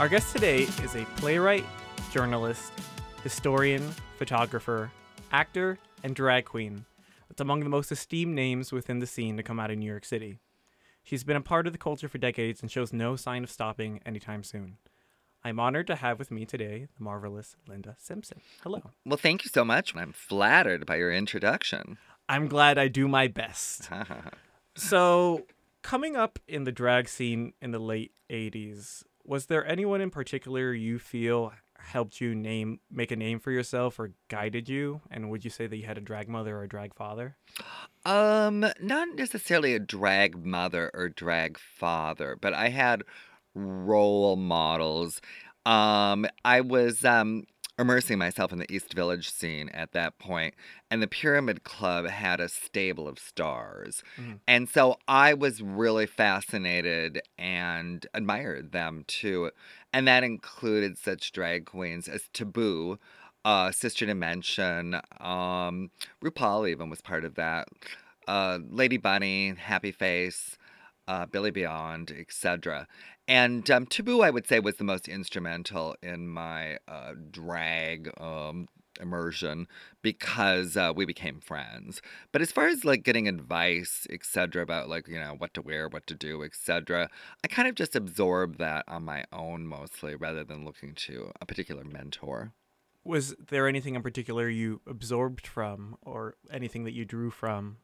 Our guest today is a playwright, journalist, historian, photographer, actor, and drag queen. That's among the most esteemed names within the scene to come out of New York City. She's been a part of the culture for decades and shows no sign of stopping anytime soon. I'm honored to have with me today the marvelous Linda Simpson. Hello. Well, thank you so much. I'm flattered by your introduction. I'm glad I do my best. so, coming up in the drag scene in the late 80s, was there anyone in particular you feel helped you name make a name for yourself or guided you? And would you say that you had a drag mother or a drag father? Um not necessarily a drag mother or drag father but i had role models. Um i was um immersing myself in the East Village scene at that point, and the Pyramid Club had a stable of stars. Mm-hmm. And so I was really fascinated and admired them too. And that included such drag queens as Taboo, uh, Sister Dimension, um, RuPaul even was part of that, uh, Lady Bunny, Happy Face. Uh, Billy Beyond, etc. And um, Taboo, I would say, was the most instrumental in my uh, drag um, immersion because uh, we became friends. But as far as like getting advice, etc., about like you know what to wear, what to do, etc., I kind of just absorbed that on my own mostly, rather than looking to a particular mentor. Was there anything in particular you absorbed from, or anything that you drew from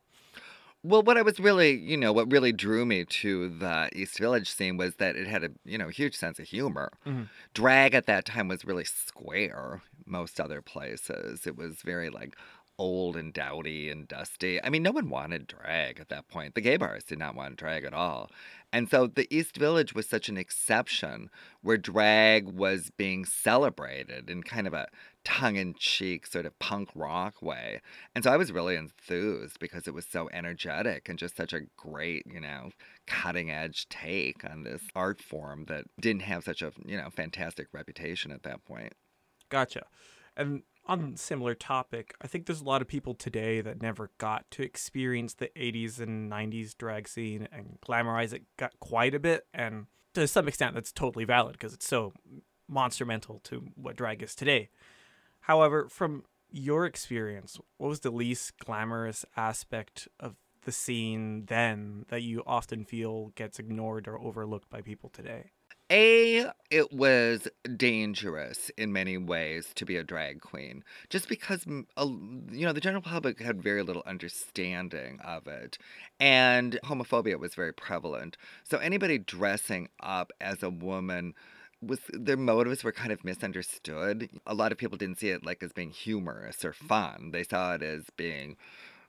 well, what I was really, you know, what really drew me to the East Village scene was that it had a, you know, huge sense of humor. Mm-hmm. Drag at that time was really square. Most other places, it was very like old and dowdy and dusty. I mean, no one wanted drag at that point. The gay bars did not want drag at all. And so the East Village was such an exception where drag was being celebrated in kind of a tongue in cheek sort of punk rock way. And so I was really enthused because it was so energetic and just such a great, you know, cutting edge take on this art form that didn't have such a, you know, fantastic reputation at that point. Gotcha. And on similar topic, I think there's a lot of people today that never got to experience the 80s and 90s drag scene and glamorize it quite a bit. And to some extent, that's totally valid because it's so monstrumental to what drag is today. However, from your experience, what was the least glamorous aspect of the scene then that you often feel gets ignored or overlooked by people today? A, it was dangerous in many ways to be a drag queen, just because, you know, the general public had very little understanding of it. And homophobia was very prevalent. So anybody dressing up as a woman was their motives were kind of misunderstood. A lot of people didn't see it like as being humorous or fun. They saw it as being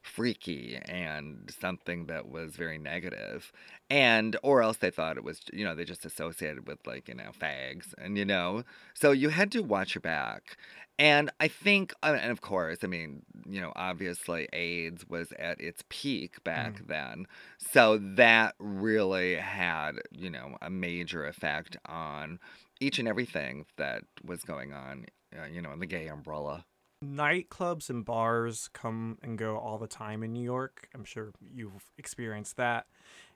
freaky and something that was very negative and or else they thought it was you know they just associated with like you know fags and you know so you had to watch your back and i think uh, and of course i mean you know obviously aids was at its peak back mm. then so that really had you know a major effect on each and everything that was going on uh, you know in the gay umbrella nightclubs and bars come and go all the time in New York. I'm sure you've experienced that.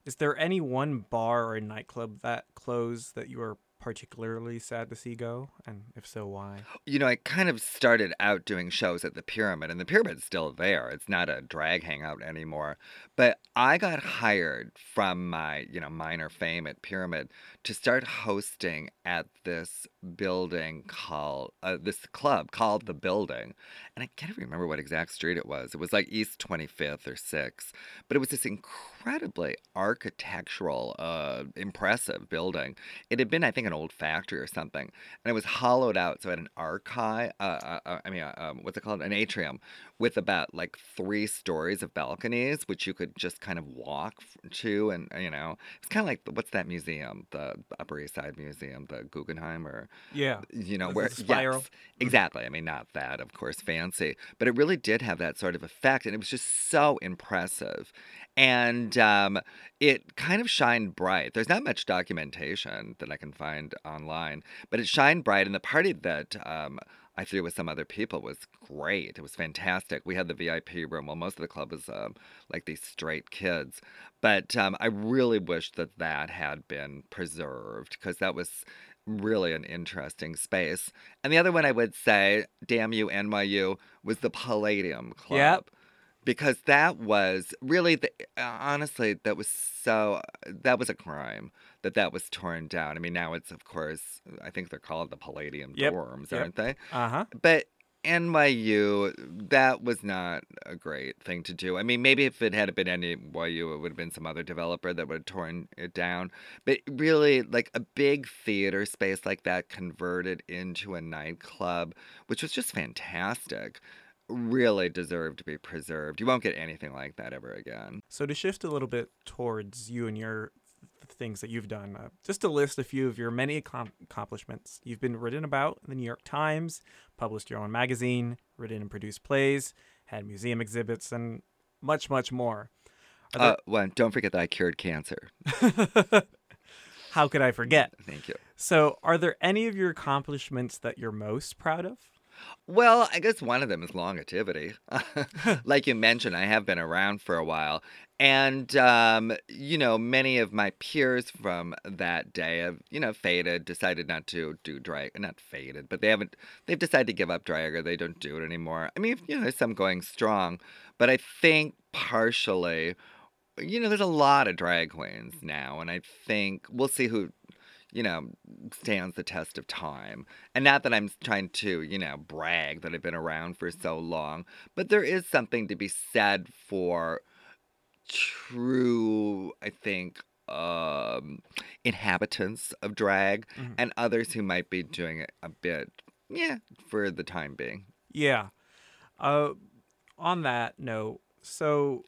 Is there any one bar or nightclub that closed that you are particularly sad to see go? And if so, why? You know, I kind of started out doing shows at the Pyramid, and the Pyramid's still there. It's not a drag hangout anymore. But I got hired from my, you know, minor fame at Pyramid to start hosting at this building called, uh, this club called The Building. And I can't even remember what exact street it was. It was like East 25th or 6th. But it was this incredibly architectural, uh, impressive building. It had been, I think, an old factory or something, and it was hollowed out. So it had an archive. Uh, uh, I mean, uh, um, what's it called? An atrium with about like three stories of balconies, which you could just kind of walk to, and you know, it's kind of like what's that museum, the Upper East Side Museum, the Guggenheim, or yeah, you know, where spiral. Yes, exactly. I mean, not that, of course, fancy, but it really did have that sort of effect, and it was just so impressive and um, it kind of shined bright. There's not much documentation that I can find online, but it shined bright. And the party that um, I threw with some other people was great. It was fantastic. We had the VIP room. Well, most of the club was um, like these straight kids, but um, I really wish that that had been preserved because that was really an interesting space. And the other one I would say, damn you NYU, was the Palladium Club. Yep. Because that was really the honestly that was so that was a crime that that was torn down. I mean now it's of course I think they're called the Palladium Yep, dorms, yep. aren't they? Uh huh. But NYU, that was not a great thing to do. I mean, maybe if it had been NYU, it would have been some other developer that would have torn it down. But really, like a big theater space like that converted into a nightclub, which was just fantastic, really deserved to be preserved. You won't get anything like that ever again. So to shift a little bit towards you and your th- things that you've done, uh, just to list a few of your many accom- accomplishments. You've been written about in the New York Times, published your own magazine, written and produced plays, had museum exhibits, and much, much more. Are Uh, one, don't forget that I cured cancer. How could I forget? Thank you. So, are there any of your accomplishments that you're most proud of? Well, I guess one of them is longevity. like you mentioned, I have been around for a while. And, um, you know, many of my peers from that day have, you know, faded, decided not to do drag, not faded, but they haven't, they've decided to give up drag or they don't do it anymore. I mean, you know, there's some going strong, but I think partially, you know, there's a lot of drag queens now. And I think we'll see who you know, stands the test of time. And not that I'm trying to, you know, brag that I've been around for so long, but there is something to be said for true, I think, um, inhabitants of drag Mhm. and others who might be doing it a bit, yeah, for the time being. Yeah. Uh, on that note, so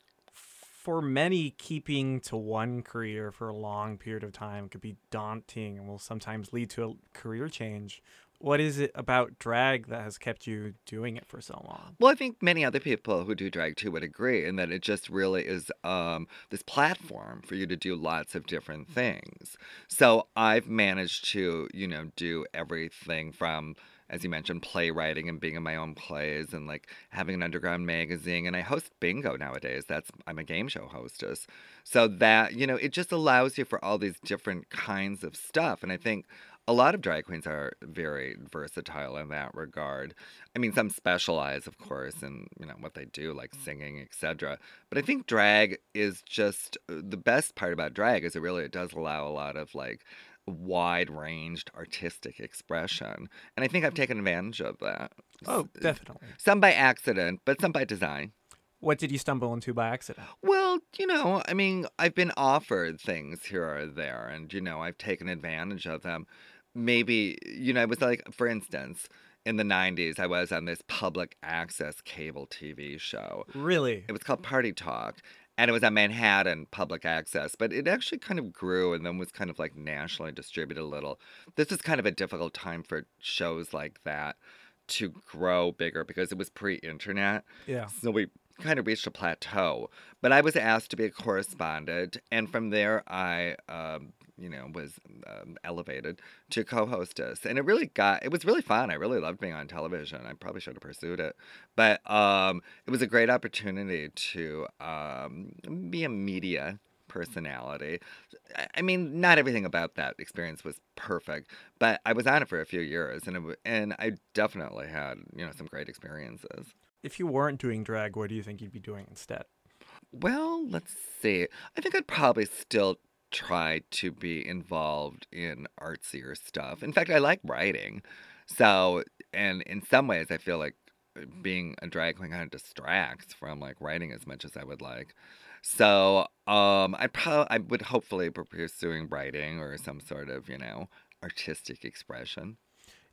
for many, keeping to one career for a long period of time could be daunting and will sometimes lead to a career change. What is it about drag that has kept you doing it for so long? Well, I think many other people who do drag too would agree in that it just really is um, this platform for you to do lots of different things. So I've managed to, you know, do everything from, as you mentioned, playwriting and being in my own plays and like having an underground magazine. And I host bingo nowadays. That's I'm a game show hostess. So that, you know, it just allows you for all these different kinds of stuff. And I think a lot of drag queens are very versatile in that regard. I mean, some specialize, of course, in you know what they do, like singing, etc. But I think drag is just uh, the best part about drag is it really it does allow a lot of like wide ranged artistic expression, and I think I've taken advantage of that. Oh, definitely. Some by accident, but some by design. What did you stumble into by accident? Well, you know, I mean, I've been offered things here or there, and, you know, I've taken advantage of them. Maybe, you know, it was like, for instance, in the 90s, I was on this public access cable TV show. Really? It was called Party Talk, and it was on Manhattan public access, but it actually kind of grew and then was kind of like nationally distributed a little. This is kind of a difficult time for shows like that to grow bigger because it was pre internet. Yeah. So we kind of reached a plateau. But I was asked to be a correspondent, and from there I, um, you know, was um, elevated to co-hostess, and it really got. It was really fun. I really loved being on television. I probably should have pursued it, but um, it was a great opportunity to um, be a media personality. I- mean, not everything about that experience was perfect, but I was on it for a few years, and it, and I definitely had you know some great experiences. If you weren't doing drag, what do you think you'd be doing instead? Well, let's see. I think I'd probably still try to be involved in artsier stuff. In fact, I like writing. So, and in some ways, I feel like uh, being a drag queen kind of distracts from like writing as much as I would like. So, um, I probably I would hopefully be pursuing writing or some sort of you know artistic expression.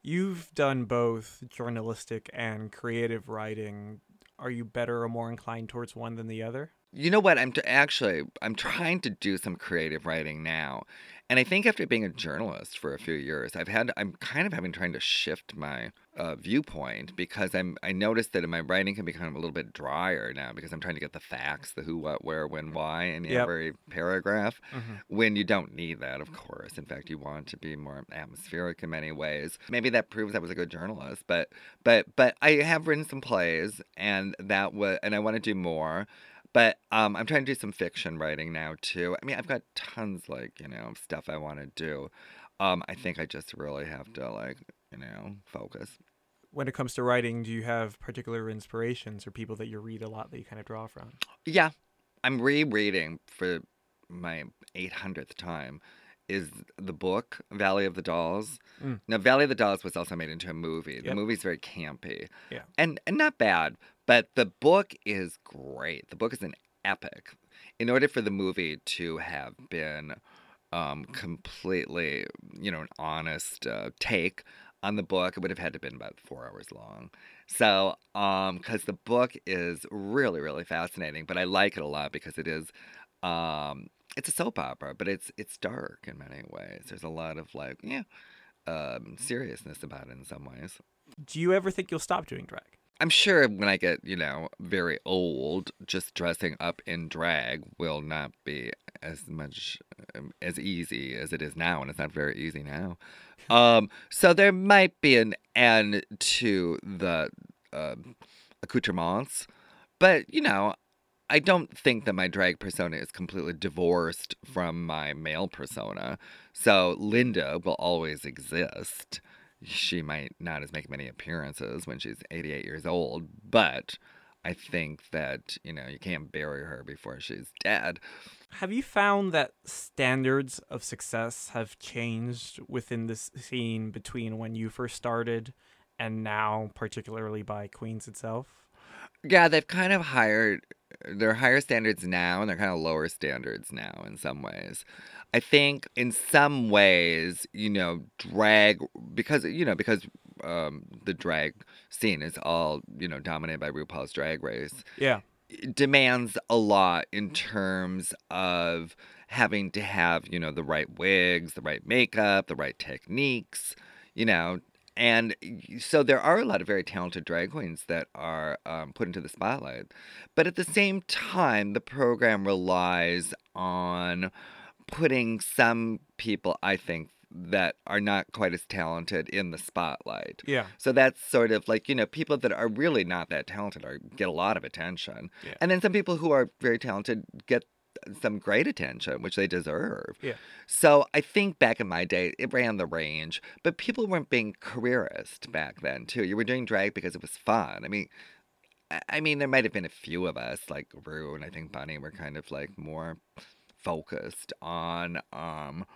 You've done both journalistic and creative writing. Are you better or more inclined towards one than the other? You know what? I'm t- actually I'm trying to do some creative writing now. And I think after being a journalist for a few years, I've had I'm kind of having trying to shift my uh, viewpoint because I'm I noticed that my writing can become a little bit drier now because I'm trying to get the facts, the who, what, where, when, why in Yep. every paragraph. hmm When you don't need that, of course. In fact, you want to be more atmospheric in many ways. Maybe that proves I was a good journalist, but but but I have written some plays, and that was and I want to do more. But um, I'm trying to do some fiction writing now too. I mean, I've got tons like you know stuff I want to do. Um, I think I just really have to like you know focus. When it comes to writing, do you have particular inspirations or people that you read a lot that you kind of draw from? Yeah, I'm rereading for my 800th time. Is the book Valley of the Dolls? Mm. Now, Valley of the Dolls was also made into a movie. The Yep. movie's very campy, Yeah. and and not bad, but the book is great. The book is an epic. In order for the movie to have been um, completely, you know, an honest uh, take on the book, it would have had to have been about four hours long. So, um, because the book is really, really fascinating, but I like it a lot because it is, um, it's a soap opera, but it's it's dark in many ways. There's a lot of like, yeah, um, seriousness about it in some ways. Do you ever think you'll stop doing drag? I'm sure when I get, you know, very old, just dressing up in drag will not be as much um, as easy as it is now, and it's not very easy now. Um, so there might be an end to the um accoutrements, but you know, I don't think that my drag persona is completely divorced from my male persona. So Linda will always exist. She might not as make many appearances when she's 88 years old, but I think that, you know, you can't bury her before she's dead. Have you found that standards of success have changed within this scene between when you first started and now, particularly by Queens itself? Yeah, they've kind of hired they're higher standards now and they're kind of lower standards now in some ways. I think in some ways, you know, drag because you know, because um the drag scene is all, you know, dominated by RuPaul's drag race Yeah. demands a lot in terms of having to have, you know, the right wigs, the right makeup, the right techniques, you know. And so there are a lot of very talented drag queens that are um, put into the spotlight. But at the same time, the program relies on putting some people, I think, that are not quite as talented in the spotlight. Yeah. So that's sort of like, you know, people that are really not that talented are get a lot of attention. Yeah. And then some people who are very talented get some great attention, which they deserve. Yeah. So I think back in my day, it ran the range, but people weren't being careerist back then too. You were doing drag because it was fun. I mean, I- mean, there might have been a few of us, like Rue and I think Bunny, were kind of like more focused on um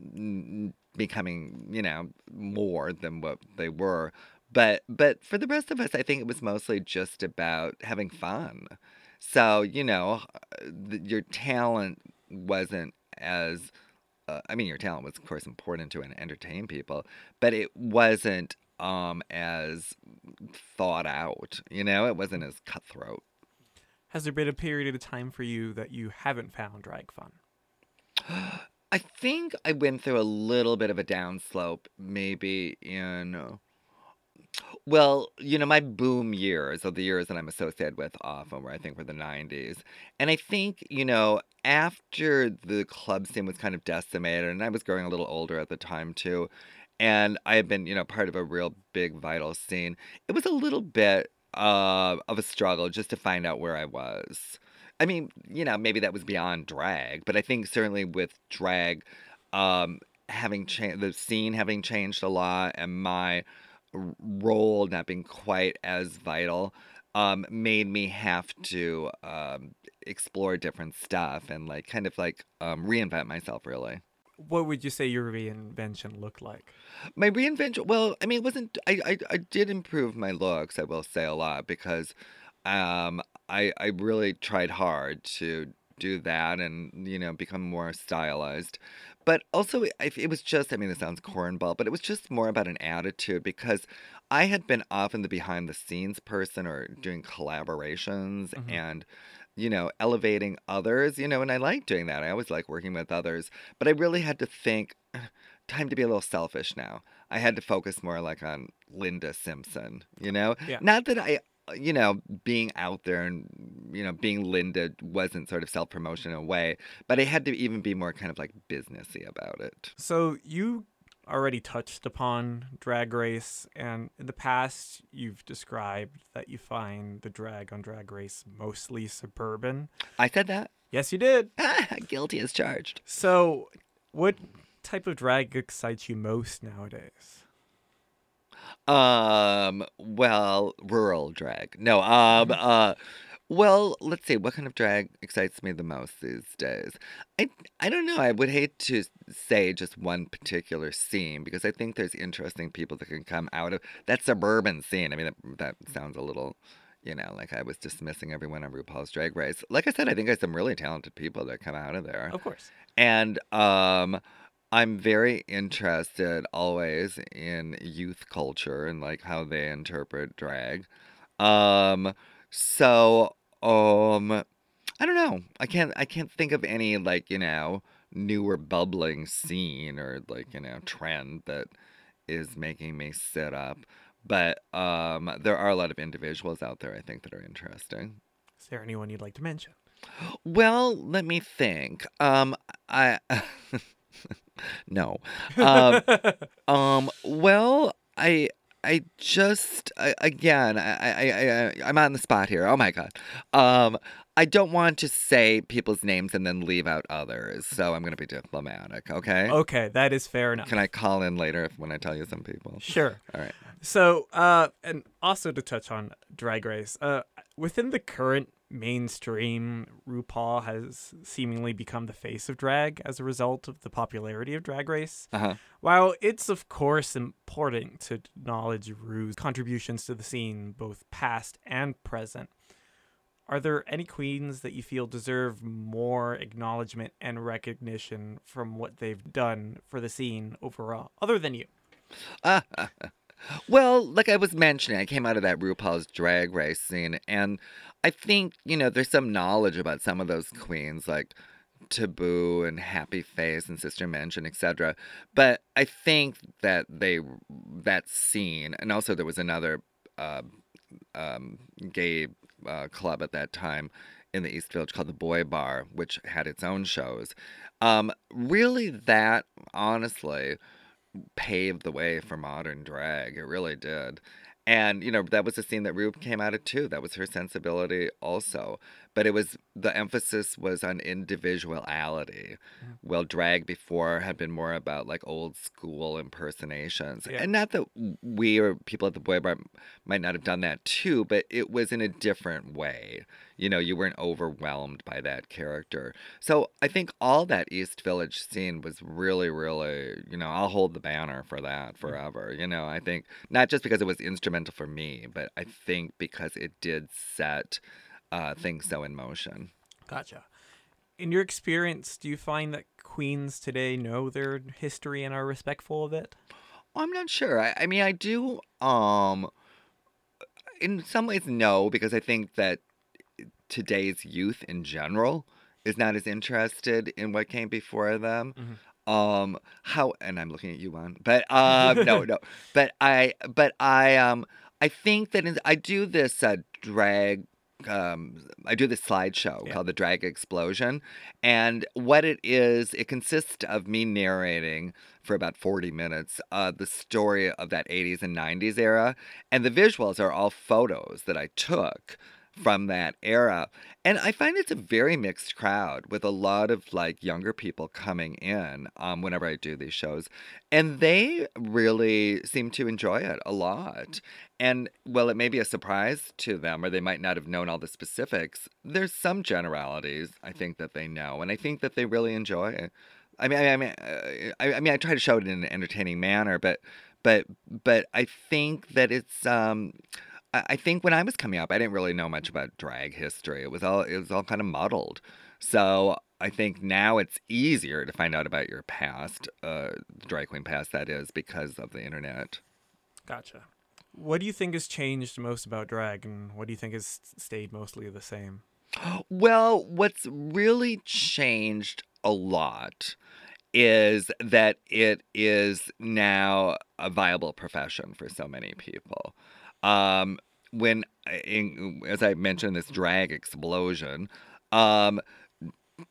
n- becoming, you know, more than what they were. But but for the rest of us, I think it was mostly just about having fun. So you know, your talent wasn't as uh, I mean, your talent was of course important to en- entertain people, but it wasn't um as thought out. You know, it wasn't as cutthroat. Has there been a period of time for you that you haven't found drag fun? I think I went through a little bit of a downslope, maybe in. Well, you know, my boom years, or the years that I'm associated with often, where I think were the 90s. And I think, you know, after the club scene was kind of decimated, and I was growing a little older at the time too, and I had been, you know, part of a real big vital scene, it was a little bit uh, of a struggle just to find out where I was. I mean, you know, maybe that was beyond drag, but I think certainly with drag, um, having changed, the scene having changed a lot, and my role not being quite as vital, um, made me have to um, explore different stuff and like kind of like um, reinvent myself really. What would you say your reinvention looked like? My reinvention, well, I mean, it wasn't, I, I, I did improve my looks, I will say a lot, because um, I, I really tried hard to do that and, you know, become more stylized. But also, it, it was just, I mean, it sounds cornball, but it was just more about an attitude because I had been often the behind the scenes person or doing collaborations Mhm. and you know, elevating others, you know, and I like doing that. I always like working with others, but I really had to think time to be a little selfish now. I had to focus more like on Linda Simpson, you know? Yeah. Not that I you know, being out there and you know, being Linda wasn't sort of self promotion in a way, but I had to even be more kind of like businessy about it. So you already touched upon Drag Race, and in the past, you've described that you find the drag on Drag Race mostly suburban. I said that. Yes, you did. Guilty as charged. So, what type of drag excites you most nowadays? Um, well, rural drag. No, um, uh, well, let's see. What kind of drag excites me the most these days? I I don't know. I would hate to say just one particular scene because I think there's interesting people that can come out of that suburban scene. I mean, that, that sounds a little, you know, like I was dismissing everyone on RuPaul's Drag Race. Like I said, I think there's some really talented people that come out of there. Of course. And um I'm very interested always in youth culture and like how they interpret drag. Um so um I don't know. I can't I can't think of any like, you know, newer bubbling scene or like, you know, trend that is making me sit up. But um there are a lot of individuals out there I think that are interesting. Is there anyone you'd like to mention? Well, let me think. Um I no. Um, um. Well, I. I just I, again I, I I I'm on the spot here. Oh my god. Um I don't want to say people's names and then leave out others. So I'm going to be diplomatic, okay? okay, that is fair enough. Can I call in later if, when I tell you some people? Sure. All right. So, uh, and also to touch on Drag Race, uh, within the current mainstream, RuPaul has seemingly become the face of drag as a result of the popularity of Drag Race. Uh-huh. While it's of course important to acknowledge Ru's contributions to the scene, both past and present, are there any queens that you feel deserve more acknowledgement and recognition from what they've done for the scene overall, other than you? Well, like I was mentioning, I came out of that RuPaul's drag race scene, and I think, you know, there's some knowledge about some of those queens, like Taboo and Happy Face and Sister Dimension, etc. But I think that they, that scene, and also there was another uh, um, gay uh, club at that time in the East Village called the Boy Bar, which had its own shows. Um, really, that honestly paved the way for modern drag. It really did. And, you know, that was a scene that Rue came out of too. That was her sensibility also. But it was, the emphasis was on individuality. Yeah. Well, drag before had been more about like old school impersonations. Yeah. And not that we or people at the Boy Bar might not have done that too, but it was in a different way. You know, you weren't overwhelmed by that character. So I think all that East Village scene was really, really, you know, I'll hold the banner for that forever. You know, I think not just because it was instrumental for me, but I think because it did set uh, things so in motion. Gotcha. In your experience, do you find that queens today know their history and are respectful of it? I'm not sure. I, I mean, I do. Um, in some ways, no, because I think that today's youth in general is not as interested in what came before them. Mhm. Um, how and I'm looking at you one, but um, no, no, but I, but I, um, I think that in, I do this uh, drag. Um, I do this slideshow Yeah. called the Drag Explosion, and what it is, it consists of me narrating for about 40 minutes uh, the story of that 80s and 90s era. And the visuals are all photos that I took from that era. And I find it's a very mixed crowd with a lot of like younger people coming in um, whenever I do these shows. And they really seem to enjoy it a lot. And well, it may be a surprise to them, or they might not have known all the specifics. There's some generalities I think that they know, and I think that they really enjoy it. I mean, I mean, uh, I, I mean, I try to show it in an entertaining manner, but, but, but I think that it's. Um, I think when I was coming up, I didn't really know much about drag history. It was all it was all kind of muddled. So I think now it's easier to find out about your past, uh, drag queen past that is, because of the internet. Gotcha. What do you think has changed most about drag, and what do you think has stayed mostly the same? Well, what's really changed a lot is that it is now a viable profession for so many people. Um, when, uh, in, as I mentioned, this drag explosion, um,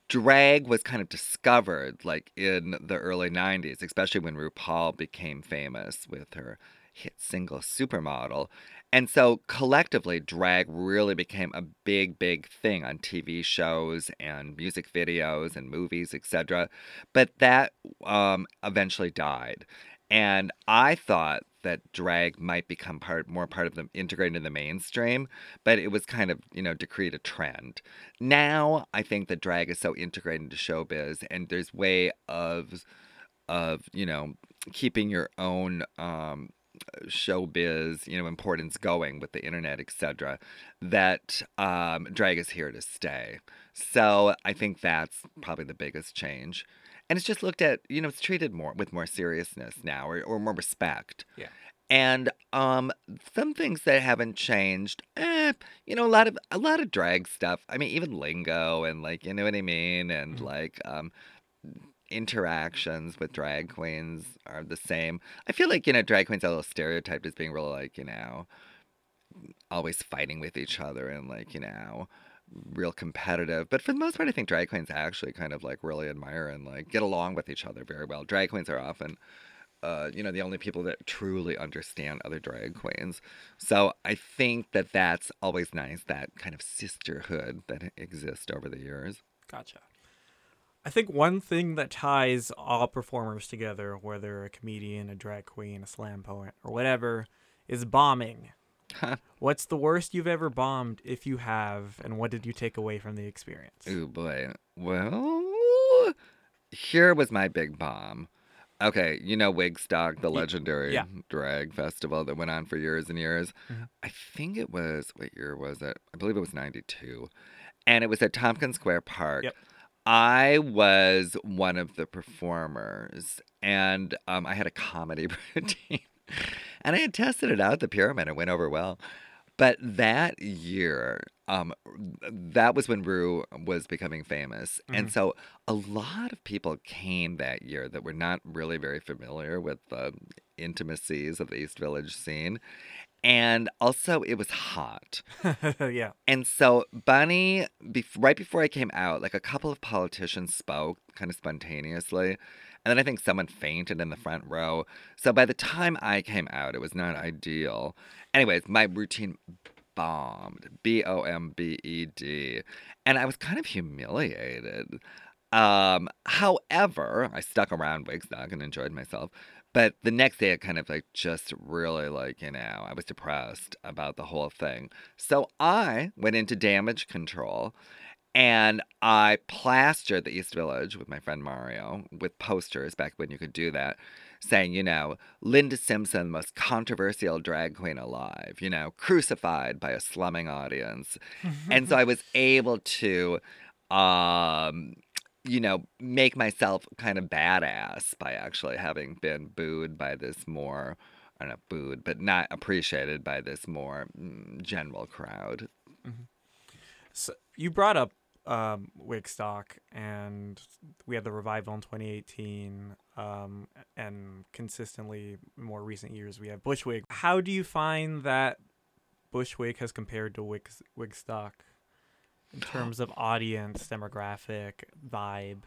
drag was kind of discovered like in the early 90s, especially when RuPaul became famous with her hit single Supermodel. And so collectively, drag really became a big, big thing on TV shows and music videos and movies, etc. But that um, eventually died. And I thought that drag might become part more part of the integrated in the mainstream, but it was kind of, you know, decreed a trend. Now I think that drag is so integrated into showbiz and there's way of of, you know, keeping your own um showbiz, you know, importance going with the internet, etc., that um, drag is here to stay. So I think that's probably the biggest change. And it's just looked at, you know, it's treated more with more seriousness now or, or more respect. Yeah. And um, some things that haven't changed, eh, you know, a lot of a lot of drag stuff. I mean, even lingo and like, you know what I mean, and Mhm. like um, interactions with drag queens are the same. I feel like, you know, drag queens are a little stereotyped as being real like, you know, always fighting with each other and like, you know, real competitive. But for the most part, I think drag queens actually kind of like really admire and like get along with each other very well. Drag queens are often uh, you know, the only people that truly understand other drag queens. So I think that that's always nice, that kind of sisterhood that exists over the years. Gotcha. I think one thing that ties all performers together, whether a comedian, a drag queen, a slam poet, or whatever, is bombing. What's the worst you've ever bombed, if you have, and what did you take away from the experience? Oh boy. Well, here was my big bomb. Okay, you know Wigstock, the legendary yeah. drag festival that went on for years and years. Mhm. I think it was what year was it? I believe it was 92. And it was at Tompkins Square Park. Yep. I was one of the performers and um, I had a comedy routine. And I had tested it out at the pyramid. It went over well. But that year, um, that was when Rue was becoming famous. And Mhm. so a lot of people came that year that were not really very familiar with the intimacies of the East Village scene. And also, it was hot. yeah. And so, Bunny, bef- right before I came out, like a couple of politicians spoke kind of spontaneously. And then I think someone fainted in the front row. So by the time I came out, it was not ideal. Anyways, my routine bombed B O M B E D. And I was kind of humiliated. Um, however, I stuck around Wigstock and enjoyed myself. But the next day, it kind of like just really like, you know, I was depressed about the whole thing. So I went into damage control and I plastered the East Village with my friend Mario with posters back when you could do that, saying, you know, Linda Simpson, most controversial drag queen alive, you know, crucified by a slumming audience. And so I was able to, um, you know, make myself kind of badass by actually having been booed by this more, I don't know, booed, but not appreciated by this more mm, general crowd. So you brought up um, Wigstock, and we had the revival in 2018, um, and consistently in more recent years we have Bushwig. How do you find that Bushwig has compared to Wig Wigstock in terms of audience, demographic, vibe?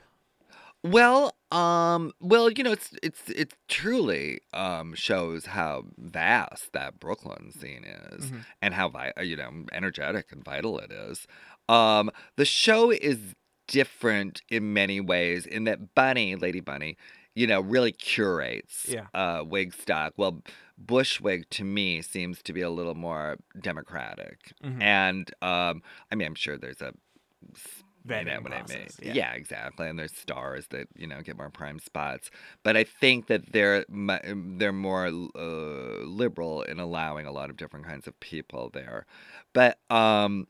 Well, um, well, you know, it's it's it truly um shows how vast that Brooklyn scene is Mhm. and how vi- uh, you know energetic and vital it is. Um, the show is different in many ways in that Bunny, Lady Bunny, you know, really curates Yeah. uh Wigstock. Well, Bushwig to me seems to be a little more democratic, Mhm. and um, I mean, I'm sure there's a s- you know what I mean? Yeah. yeah. exactly. And there's stars that you know get more prime spots, but I think that they're they're more uh, liberal in allowing a lot of different kinds of people there. But um,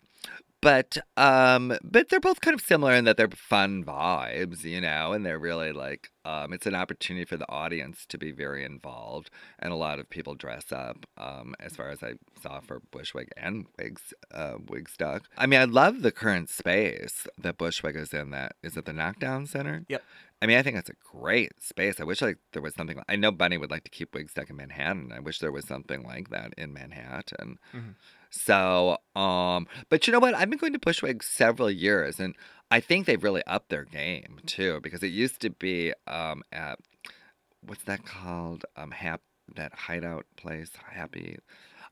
but um but they're both kind of similar in that they're fun vibes you know and they're really like um it's an opportunity for the audience to be very involved and a lot of people dress up um as far as i saw for bushwig and wigs uh wigstock i mean i love the current space that bushwig is in that is it the knockdown center Yep. I mean, I think it's a great space. I wish like there was something. I know Bunny would like to keep Wigstock in Manhattan. I wish there was something like that in Manhattan. Mhm. So, um, but you know what? I've been going to Bushwig several years, and I think they've really upped their game too. Because it used to be um at what's that called? Um, hap that hideout place, Happy.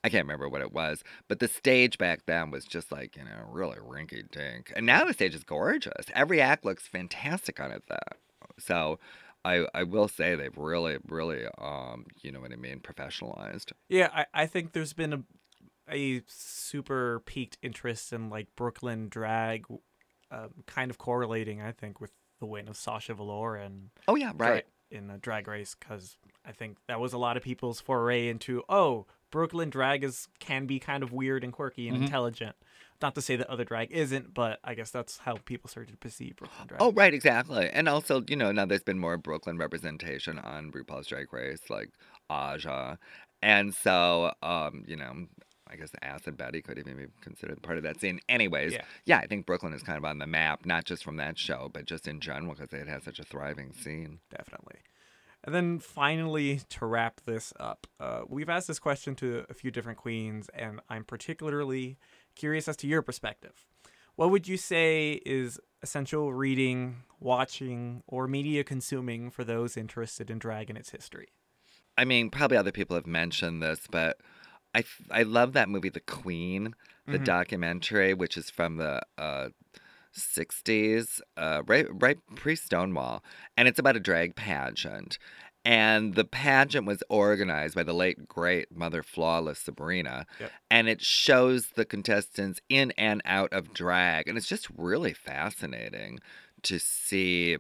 I can't remember what it was, but the stage back then was just like you know really rinky dink, and now the stage is gorgeous. Every act looks fantastic on it. That so. I, I will say they've really, really, um, you know what I mean, professionalized. Yeah, I, I think there's been a a super peaked interest in like Brooklyn drag, um, kind of correlating, I think, with the win of Sasha Velour and Oh yeah, Dra- right. in a drag race because I think that was a lot of people's foray into oh Brooklyn drag is can be kind of weird and quirky and Mhm. intelligent. Not to say that other drag isn't, but I guess that's how people started to perceive Brooklyn drag. Oh, right, exactly. And also, you know, now there's been more Brooklyn representation on RuPaul's Drag Race, like Aja. And so, um, you know, I guess the Acid Betty could even be considered part of that scene. Anyways, Yeah. yeah, I think Brooklyn is kind of on the map, not just from that show, but just in general, because it has such a thriving scene. definitely. And then finally, to wrap this up, uh, we've asked this question to a few different queens, and I'm particularly curious as to your perspective. What would you say is essential reading, watching, or media consuming for those interested in drag and its history? I mean, probably other people have mentioned this, but I, I love that movie, The Queen, the Mhm. documentary, which is from the uh, 60s, uh, right, right pre Stonewall. And it's about a drag pageant. And the pageant was organized by the late, great Mother Flawless Sabrina. Yep. And it shows the contestants in and out of drag. And it's just really fascinating to see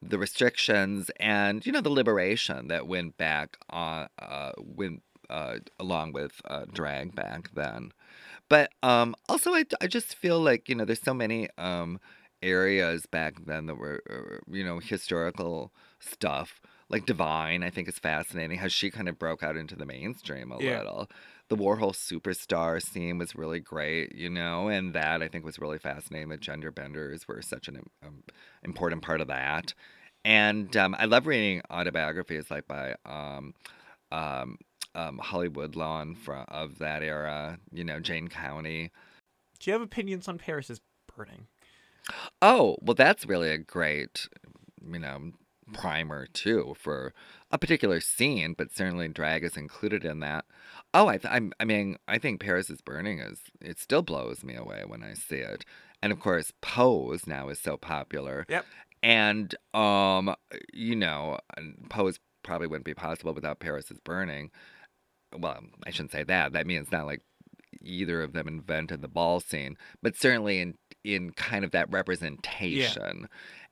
the restrictions and you know the liberation that went back on uh went uh along with uh drag back then. But um also I, I just feel like you know there's so many um areas back then that were uh, you know historical stuff. Like divine i think is fascinating how she kind of broke out into the mainstream a Yeah. little. The warhol superstar scene was really great you know and that i think was really fascinating. The gender benders were such an um, important part of that. And um, i love reading autobiographies like by um, um, um, Holly Woodlawn from of that era, you know, Jane County. Do you have opinions on Paris is Burning? Oh, well, that's really a great, you know, primer too for a particular scene, but certainly drag is included in that. Oh, I, th- I'm, I mean, I think Paris is Burning is it still blows me away when I see it, and of course, Pose now is so popular. Yep. And um, you know, Pose probably wouldn't be possible without Paris is Burning. Well, I shouldn't say that. That means not like either of them invented the ball scene, but certainly in in kind of that representation. Yeah.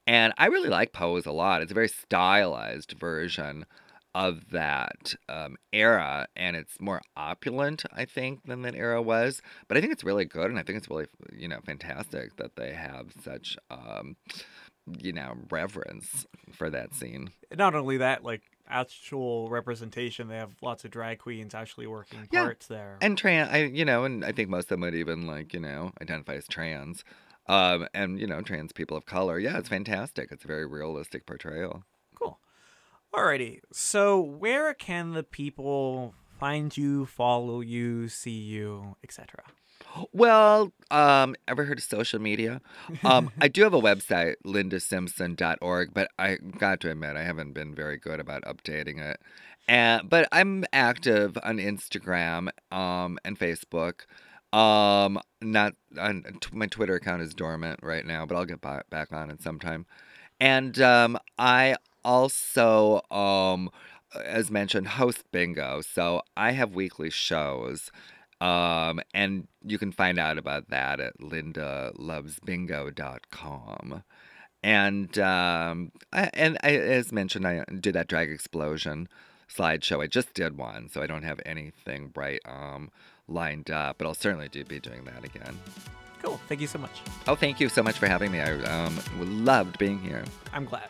And I really like Pose a lot. It's a very stylized version of that um, era, and it's more opulent, I think, than that era was. But I think it's really good, and I think it's really, you know, fantastic that they have such, um, you know, reverence for that scene. Not only that, like actual representation, they have lots of drag queens actually working Yeah. parts there. And trans, I, you know, and I think most of them would even like, you know, identify as trans. Um, and you know, trans people of color. Yeah, it's fantastic. It's a very realistic portrayal. Cool. Alrighty. So, where can the people find you, follow you, see you, etc.? Well, um, ever heard of social media? Um, I do have a website, lindasimpson.org, but I got to admit I haven't been very good about updating it. And but I'm active on Instagram um, and Facebook. Um, not on t- my Twitter account is dormant right now, but I'll get ba- back on it sometime. And um, I also, um, as mentioned, host bingo. So I have weekly shows. Um, and you can find out about that at lindalovesbingo.com. And um, I, and I, as mentioned, I did that drag explosion slideshow. I just did one, so I don't have anything right um, lined up, but I'll certainly do be doing that again. Cool. Thank you so much. Oh, thank you so much for having me. I um, loved being here. I'm glad.